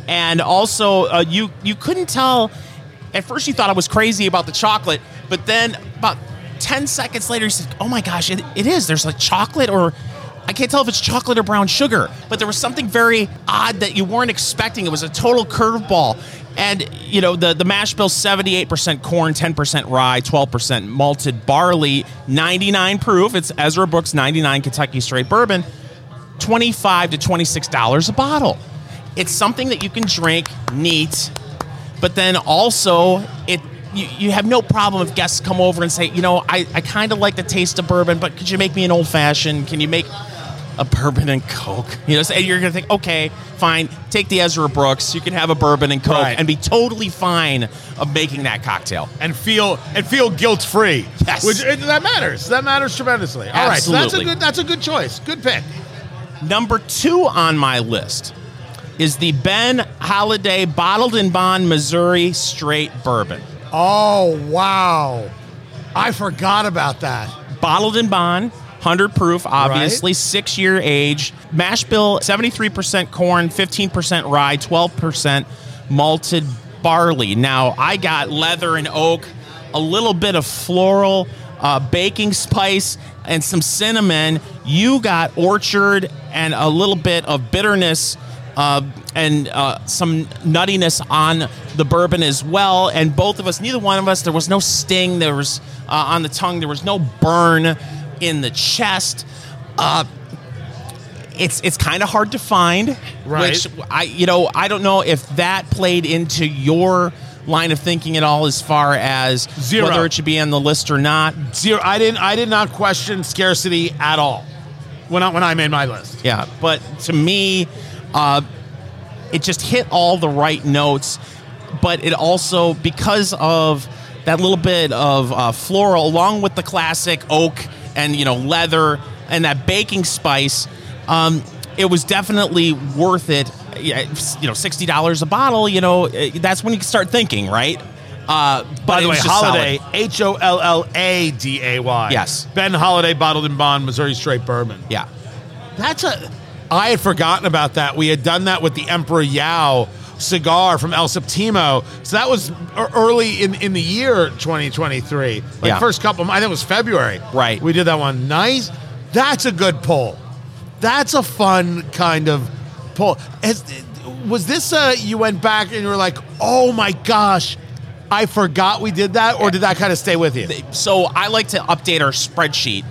and also uh, you you couldn't tell. At first, you thought I was crazy about the chocolate, but then about 10 seconds later, he said, Oh my gosh, it, it is. There's like chocolate, or I can't tell if it's chocolate or brown sugar, but there was something very odd that you weren't expecting. It was a total curveball. And you know the the mash bill, seventy eight percent corn, ten percent rye, twelve percent malted barley, ninety nine proof. It's Ezra Brooks ninety nine Kentucky straight bourbon, twenty five to twenty six dollars a bottle. It's something that you can drink neat, but then also it. You, you have no problem if guests come over and say, you know, I, I kind of like the taste of bourbon, but could you make me an old fashioned? Can you make a bourbon and coke. You know, so you're gonna think, okay, fine, take the Ezra Brooks. You can have a bourbon and coke Right. and be totally fine of making that cocktail. and feel and feel guilt free. Yes. which it, that matters. That matters tremendously. All right, so that's a good that's a good choice. Good pick. Number two on my list is the Ben Holladay Bottled in Bond Missouri Straight Bourbon. Oh wow, I forgot about that. Bottled in Bond, 100 proof, obviously, six year age. Mash bill, 73% corn, 15% rye, 12% malted barley. Now, I got leather and oak, a little bit of floral, uh, baking spice, and some cinnamon. You got orchard and a little bit of bitterness. Uh, and uh, some nuttiness on the bourbon as well. And both of us, neither one of us, there was no sting. There was uh, on the tongue. There was no burn in the chest. Uh, it's it's kind of hard to find. Right. Which I you know I don't know if that played into your line of thinking at all as far as Zero. whether it should be on the list or not. Zero. I didn't. I did not question scarcity at all when I when I made my list. Yeah, but to me, uh, it just hit all the right notes. But it also because of that little bit of uh, floral, along with the classic oak and you know leather and that baking spice, um, it was definitely worth it. You know, sixty dollars a bottle. You know, eh, that's when you start thinking, right? Uh, but By the way, was just solid. Holladay H O L L A D A Y. Yes. Ben Holladay bottled in bond Missouri straight bourbon. Yeah, That's a. I had forgotten about that. We had done that with the Emperor Yao cigar from El Septimo. So that was early in, in the year 2023. Like Yeah. first couple. I think it was February. Right. We did that one. Nice. That's a good pull. That's a fun kind of pull. Has, was this? Uh, you went back and you were like, "Oh my gosh, I forgot we did that," or did that kind of stay with you? so I like to update our spreadsheet.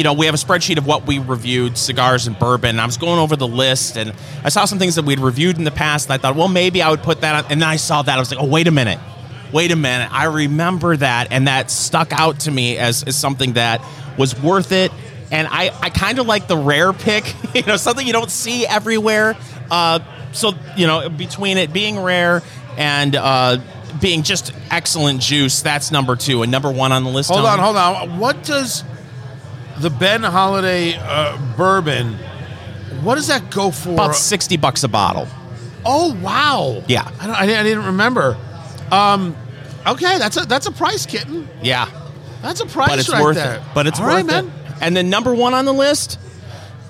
You know, we have a spreadsheet of what we reviewed, cigars and bourbon. And I was going over the list and I saw some things that we'd reviewed in the past. And I thought, well, maybe I would put that on. And then I saw that. I was like, oh, wait a minute. Wait a minute. I remember that. And that stuck out to me as, as something that was worth it. And I, I kind of like the rare pick, you know, something you don't see everywhere. Uh, so, you know, between it being rare and uh, being just excellent juice, that's number two. And number one on the list. Hold on, hold on. What does the Ben Holladay uh, bourbon? What does that go for? About 60 bucks a bottle. oh wow! Yeah. I, don't, I, didn't, I didn't remember. Um, okay, that's a that's a price, kitten. Yeah. That's a price But it's right worth there. it. But it's All worth right, man. it. And then number one on the list,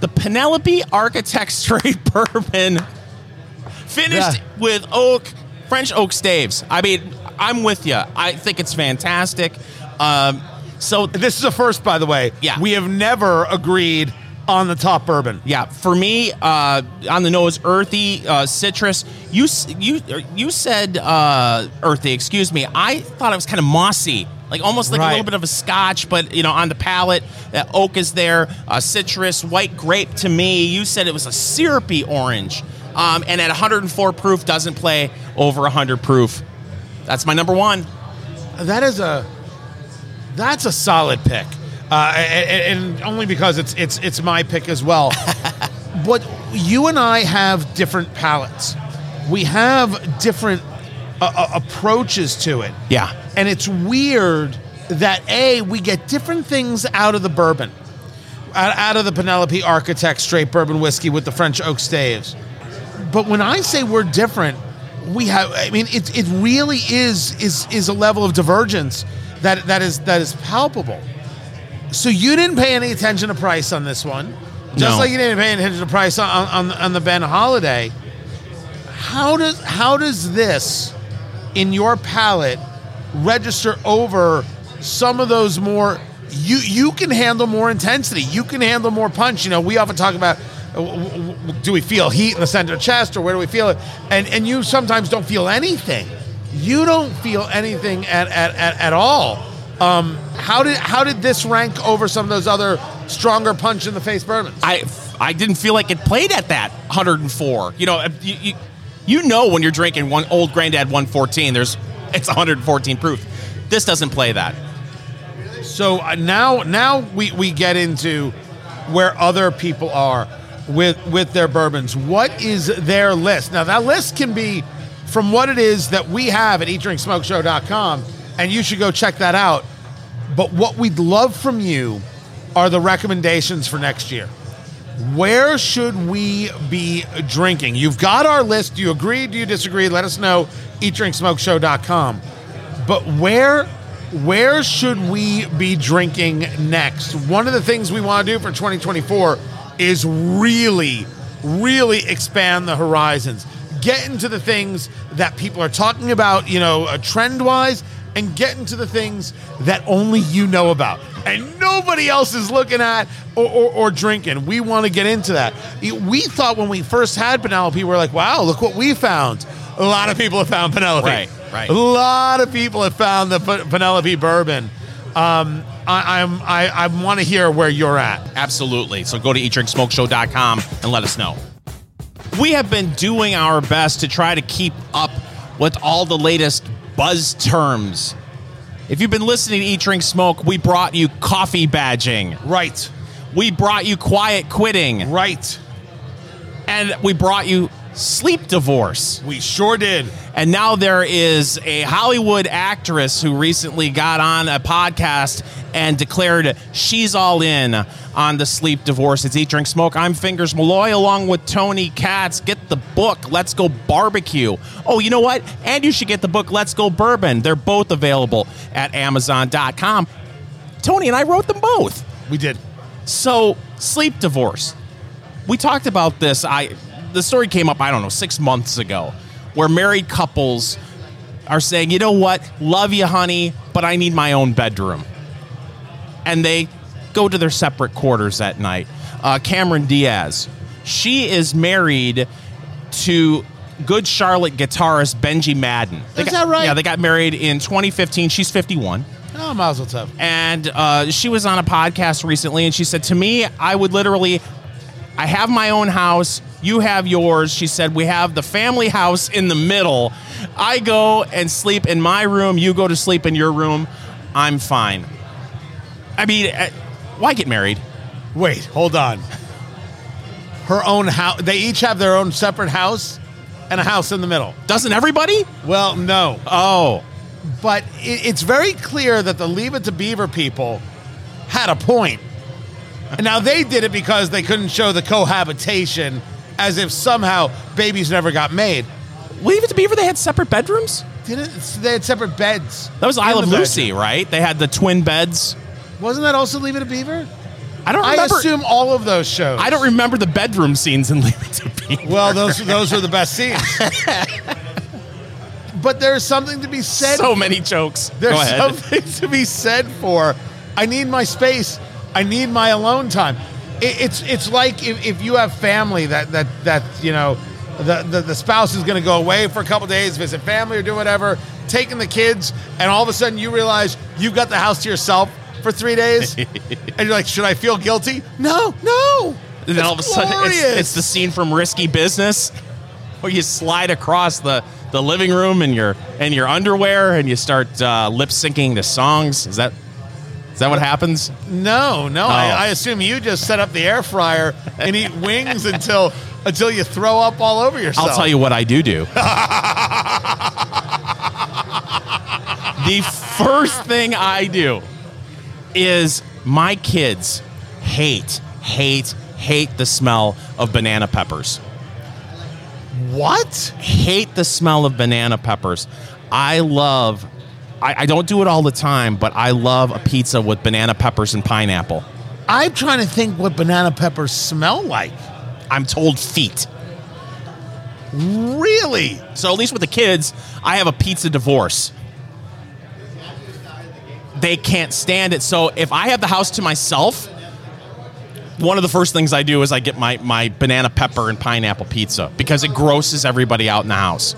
the Penelope Architect Straight Bourbon, finished Yeah. with oak, French oak staves. I mean, I'm with you. I think it's fantastic. Um, so This is a first, by the way. Yeah. we have never agreed on the top bourbon. Yeah, for me, uh, on the nose, earthy, uh, citrus. You you you said uh, earthy. Excuse me. I thought it was kind of mossy, like almost like Right. a little bit of a Scotch, but you know, on the palate, that oak is there. Uh, citrus, white grape. To me, you said it was a syrupy orange, um, and at 104 proof, doesn't play over 100 proof. That's my number one. That is a that's a solid pick, uh, and, and only because it's it's it's my pick as well. but you and I have different palates. We have different uh, uh, approaches to it. Yeah. and it's weird that a we get different things out of the bourbon, out, out of the Penelope Architect straight bourbon whiskey with the French oak staves. But when I say we're different, we have. I mean, it it really is is is a level of divergence that that is that is palpable. So you didn't pay any attention to price on this one, just No. like you didn't pay attention to price on on, on the Ben Holladay. How does how does this, in your palate, register over some of those more? You you can handle more intensity. You can handle more punch. You know, we often talk about do we feel heat in the center of chest, or where do we feel it? And and you sometimes don't feel anything. You don't feel anything at at, at, at all. Um, how did how did this rank over some of those other stronger punch in the face bourbons? I I didn't feel like it played at that 104. You know, you, you, you know when you're drinking one old granddad 114, there's it's 114 proof. This doesn't play that. So uh, now, now we, we get into where other people are with with their bourbons. What is their list? Now that list can be from what it is that we have at eatdrinksmokeshow.com, and you should go check that out. But what we'd love from you are the recommendations for next year. Where should we be drinking? You've got our list. Do you agree? Do you disagree? Let us know. EatDrinkSmokeShow.com. But where where should we be drinking next? One of the things we want to do for 2024 is really, really expand the horizons. Get into the things that people are talking about, you know, uh, trend wise, and get into the things that only you know about and nobody else is looking at or, or, or drinking. We want to get into that. We thought when we first had Penelope, we were like, wow, look what we found. A lot of people have found Penelope. Right, right. A lot of people have found the Penelope bourbon. Um, I, I'm I, I want to hear where you're at. Absolutely. So go to eatdrinksmokeshow.com and let us know. We have been doing our best to try to keep up with all the latest buzz terms. If you've been listening to Eat, Drink, Smoke, we brought you coffee badging. Right. We brought you quiet quitting. Right. And we brought you sleep divorce. We sure did. And now there is a Hollywood actress who recently got on a podcast and declared she's all in on the sleep divorce. It's Eat, Drink, Smoke. I'm Fingers Malloy along with Tony Katz. Get the book, Let's Go Barbecue. Oh, you know what? And you should get the book, Let's Go Bourbon. They're both available at Amazon.com. Tony and I wrote them both. We did. So, sleep divorce. We talked about this. I the story came up, I don't know, six months ago, where married couples are saying, you know what, love you, honey, but I need my own bedroom. And they go to their separate quarters at night. Uh, Cameron Diaz, she is married to good Charlotte guitarist Benji Madden. They Is got- that right? Yeah, they got married in 2015. She's 51 Oh, Mazel Tov. and uh, she was on a podcast recently and she said to me i would literally i have my own house you have yours she said we have the family house in the middle i go and sleep in my room you go to sleep in your room i'm fine i mean uh, why get married Wait, hold on. Her own house. They each have their own separate house and a house in the middle. doesn't everybody Well, no. oh But it, it's very clear that the Leave It to Beaver people had a point. And now they did it because they couldn't show the cohabitation as if somehow babies never got made. leave it to beaver they had separate bedrooms Didn't they had separate beds? that was in i the lucy bedroom. right they had the twin beds Wasn't that also Leave It to Beaver? i don't I remember assume all of those shows. i don't remember the bedroom scenes in leave it to beaver Well, those those were the best scenes. but there's something to be said. so many jokes there's something to be said for. I need my space. I need my alone time. It, it's it's like if, if you have family that that that you know the the, the spouse is going to go away for a couple days, visit family or do whatever, taking the kids, and all of a sudden you realize you've got the house to yourself for three days, and you're like, should I feel guilty? No, no. And then all of a sudden, it's, it's the scene from Risky Business where you slide across the, the living room in your in your underwear and you start uh, lip syncing to songs. Is that is that what happens? No, no. Oh. I, I assume you just set up the air fryer and eat wings until until you throw up all over yourself. I'll tell you what I do do. the first thing I do is my kids hate, hate, hate the smell of banana peppers. what? hate the smell of banana peppers. I love, I, I don't do it all the time, but I love a pizza with banana peppers and pineapple. I'm trying to think what banana peppers smell like. I'm told feet. Really? So at least with the kids, I have a pizza divorce. They can't stand it. So if I have the house to myself, one of the first things I do is I get my, my banana pepper and pineapple pizza because it grosses everybody out in the house.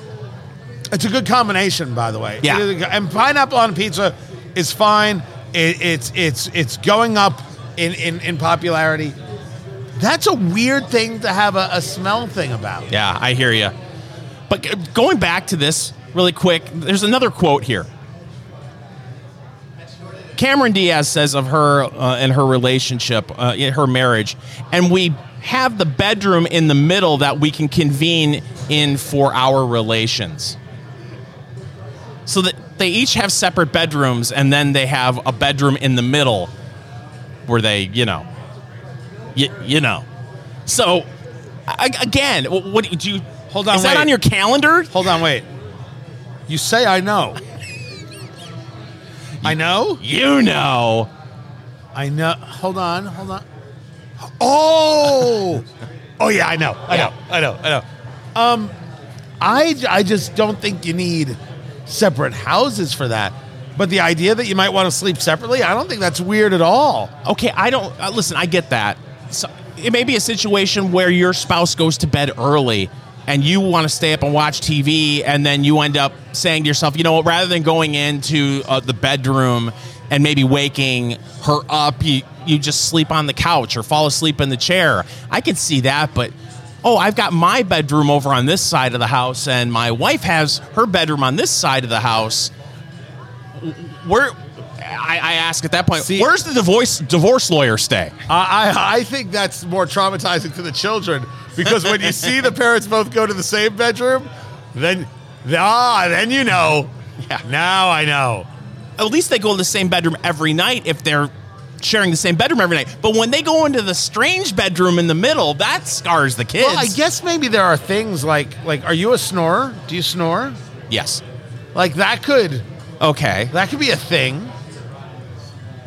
It's a good combination, by the way. Yeah. It is a good- and pineapple on pizza is fine. It, it's it's it's going up in, in, in popularity. That's a weird thing to have a, a smell thing about. Yeah, I hear you. But going back to this really quick, there's another quote here. Cameron Diaz says of her uh, and her relationship, uh, her marriage, and we have the bedroom in the middle that we can convene in for our relations. So that they each have separate bedrooms, and then they have a bedroom in the middle where they, you know, you, you know. So I, again, wh- what do you Hold on, Is that on your calendar? Hold on, wait. You say I know. I know? You know. I know. Hold on, hold on. Oh, oh yeah, I know, I know, I know, I know. Um, I I just don't think you need separate houses for that. But the idea that you might want to sleep separately, I don't think that's weird at all. Okay, I don't uh, listen. I get that. So it may be a situation where your spouse goes to bed early, and you want to stay up and watch TV, and then you end up saying to yourself, you know what? Rather than going into uh, the bedroom and maybe waking her up, you you just sleep on the couch or fall asleep in the chair. I can see that, but. Oh, I've got my bedroom over on this side of the house, and my wife has her bedroom on this side of the house. Where I, I ask at that point, See- where's the divorce divorce lawyer stay? I, I I think that's more traumatizing to the children because when you see the parents both go to the same bedroom, then ah, then you know. Yeah. Now I know. At least they go to the same bedroom every night if they're sharing the same bedroom every night. But when they go into the strange bedroom in the middle, that scars the kids. Well, I guess maybe there are things like like are you a snorer? Do you snore? yes. Like that could Okay. that could be a thing.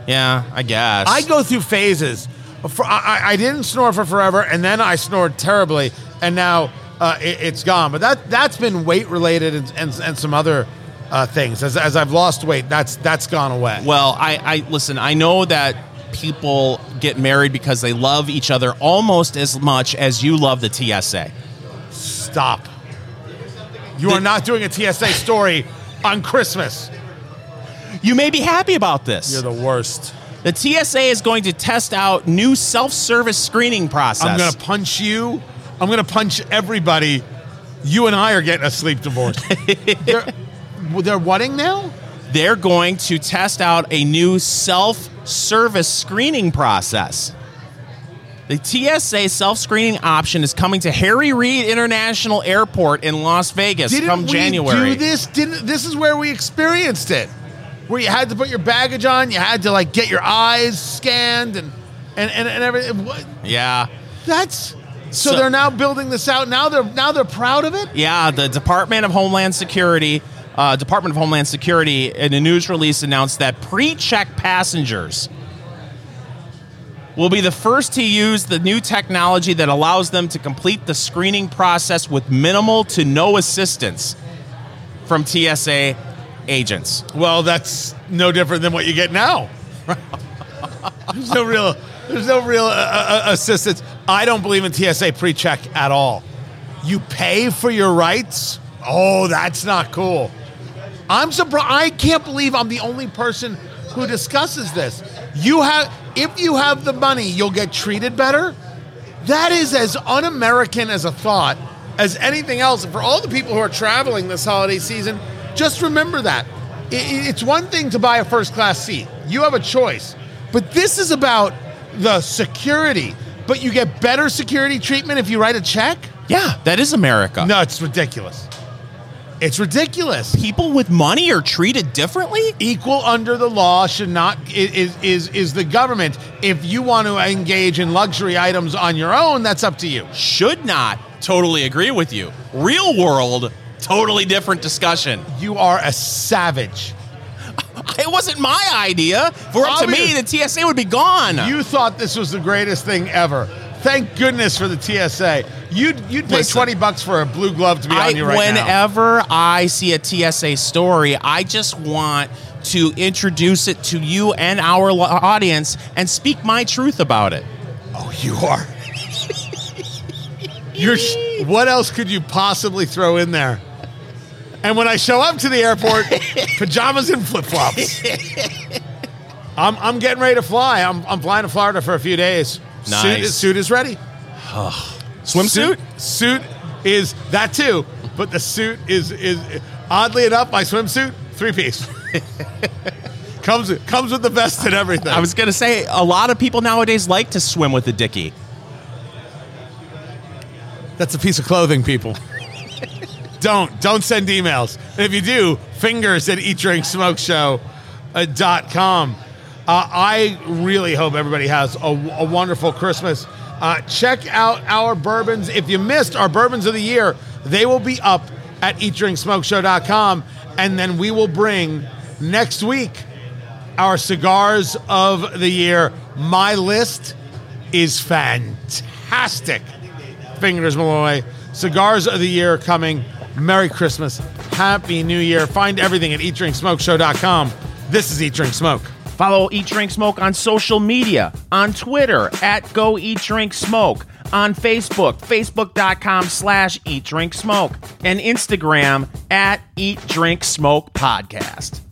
Yeah, I guess. I go through phases. For, I, I- didn't snore for forever, and then I snored terribly, and now uh, it, it's gone. But that that's been weight related and, and, and some other uh, things. As, as I've lost weight, that's that's gone away. Well, I, I listen. I know that people get married because they love each other almost as much as you love the TSA. Stop. You are not doing a TSA story on Christmas. You may be happy about this. You're the worst. the TSA is going to test out new self-service screening process. I'm gonna punch you. I'm gonna punch everybody. You and I are getting a sleep divorce. they're, they're whating now? they're going to test out a new self service screening process. The TSA self screening option is coming to Harry Reid International Airport in Las Vegas Didn't come we January. do this? Didn't this is where we experienced it, where you had to put your baggage on, you had to like get your eyes scanned and and and, and everything. What? Yeah. That's so, So- they're now building this out. Now they're now they're proud of it. Yeah, the Department of Homeland Security, uh, Department of Homeland Security, in a news release announced that pre-check passengers will be the first to use the new technology that allows them to complete the screening process with minimal to no assistance from TSA agents. Well, that's no different than what you get now. there's no real there's no real uh, uh, assistance. I don't believe in TSA pre-check at all. You pay for your rights. Oh, that's not cool. I'm surprised. I can't believe I'm the only person who discusses this. You have, if you have the money, you'll get treated better. That is as un-American as a thought as anything else. And for all the people who are traveling this holiday season, just remember that it's one thing to buy a first-class seat. You have a choice, but this is about the security. But you get better security treatment if you write a check. Yeah, that is America. No, it's ridiculous. It's ridiculous. People with money are treated differently? equal under the law should not is is is the government. If you want to engage in luxury items on your own, that's up to you. Should not totally agree with you. Real world, totally different discussion. You are a savage. It wasn't my idea. It up to me, the TSA would be gone. You thought this was the greatest thing ever. Thank goodness for the TSA. You'd you'd pay Listen. twenty bucks for a blue glove to be I, on you right now. whenever I see a TSA story, I just want to introduce it to you and our audience and speak my truth about it. Oh, you are. You're. What else could you possibly throw in there? And when I show up to the airport, pajamas and flip flops. I'm, I'm getting ready to fly. I'm, I'm flying to Florida for a few days. Suit, Nice. suit is ready. Swimsuit? Suit, suit is that too, but the suit is is oddly enough my swimsuit three piece. comes comes with the vest and everything. I was gonna say a lot of people nowadays like to swim with a dickie. That's a piece of clothing, people. don't don't send emails. And if you do, fingers at eatdrinksmokeshow.com. Uh, I really hope everybody has a, a wonderful Christmas. Uh, check out our bourbons. If you missed our bourbons of the year, they will be up at eatdrinksmokeshow.com. And then we will bring next week our cigars of the year. My list is fantastic. Fingers Malloy. Cigars of the year coming. Merry Christmas. Happy New Year. Find everything at eatdrinksmokeshow.com. This is Eat Drink Smoke. Follow Eat Drink Smoke on social media, on Twitter at Go Eat Drink Smoke, on Facebook, facebook.com slash Eat Drink Smoke, and Instagram at Eat Drink Smoke Podcast.